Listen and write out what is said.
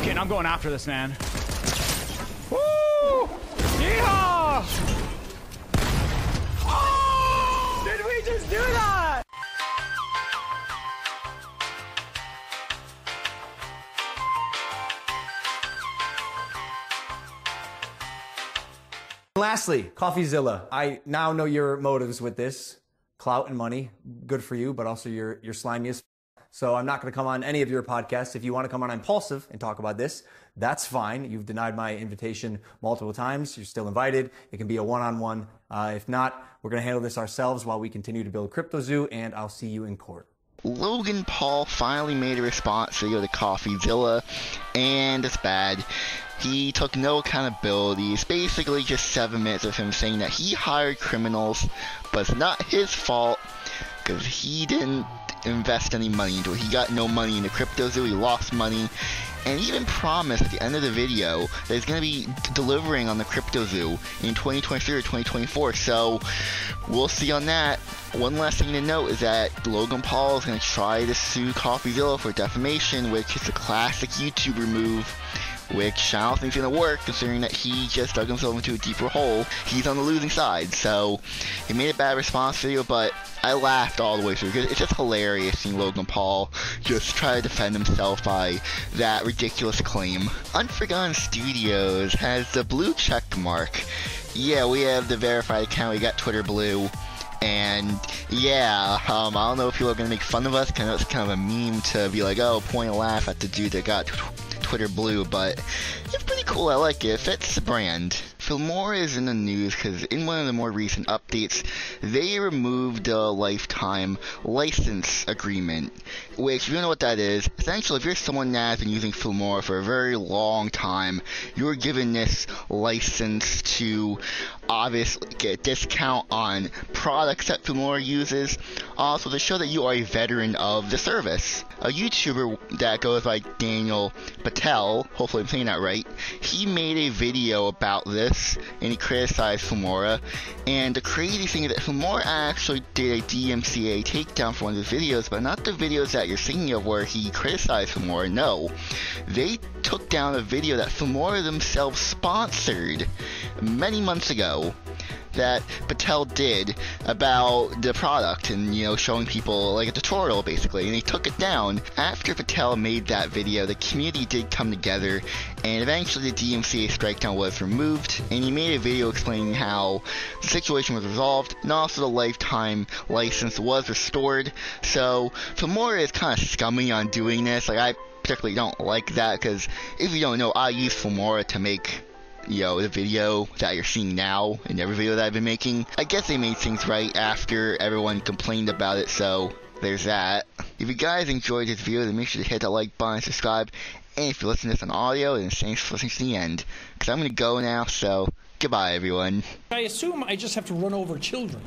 Okay, I'm going after this man. Woo! Yeehaw! Oh! Did we just do that? Lastly, CoffeeZilla. I now know your motives with this. Clout and money, good for you, but also you're, you're slimy as so I'm not going to come on any of your podcasts. If you want to come on Impulsive and talk about this, that's fine. You've denied my invitation multiple times. You're still invited. It can be a one-on-one. Uh, if not, we're going to handle this ourselves while we continue to build CryptoZoo, and I'll see you in court. Logan Paul finally made a response video to CoffeeZilla, and it's bad. He took no accountability. It's basically just seven minutes of him saying that he hired criminals, but it's not his fault because he didn't invest any money into it. He got no money into CryptoZoo, he lost money, and he even promised at the end of the video that he's going to be delivering on the CryptoZoo in 2023 or 2024. So we'll see on that. One last thing to note is that Logan Paul is going to try to sue CoffeeZilla for defamation, which is a classic YouTuber move which I don't think is going to work considering that he just dug himself into a deeper hole. He's on the losing side, so he made a bad response video, but I laughed all the way through because it's just hilarious seeing Logan Paul just try to defend himself by that ridiculous claim. Unforgotten Studios has the blue check mark. Yeah, we have the verified account, we got Twitter Blue. And yeah, um, I don't know if people are gonna make fun of us, because it's kind of a meme to be like, oh, point a laugh at the dude that got Twitter blue, but it's pretty cool. I like it. It fits the brand. Filmora is in the news because in one of the more recent updates, they removed the lifetime license agreement, which, if you don't know what that is, essentially, if you're someone that has been using Filmora for a very long time, you're given this license to obviously get a discount on products that Filmora uses, also to show that you are a veteran of the service. A YouTuber that goes by Daniel Patel, hopefully I'm saying that right, he made a video about this and he criticized Filmora. And the crazy thing is that Filmora actually did a DMCA takedown for one of his videos, but not the videos that you're thinking of where he criticized Filmora. No, they took down a video that Filmora themselves sponsored many months ago that Patel did about the product and, you know, showing people like a tutorial basically. And he took it down. After Patel made that video, the community did come together and eventually the DMCA strikedown was removed. And he made a video explaining how the situation was resolved and also the lifetime license was restored. So Filmora is kind of scummy on doing this. Like, I particularly don't like that because if you don't know, I use Filmora to make you know, the video that you're seeing now and every video that I've been making. I guess they made things right after everyone complained about it, so there's that. If you guys enjoyed this video, then make sure to hit that like button subscribe. And if you're listening to this on audio, then thanks for listening to the end. Because I'm going to go now, so goodbye, everyone. I assume I just have to run over children.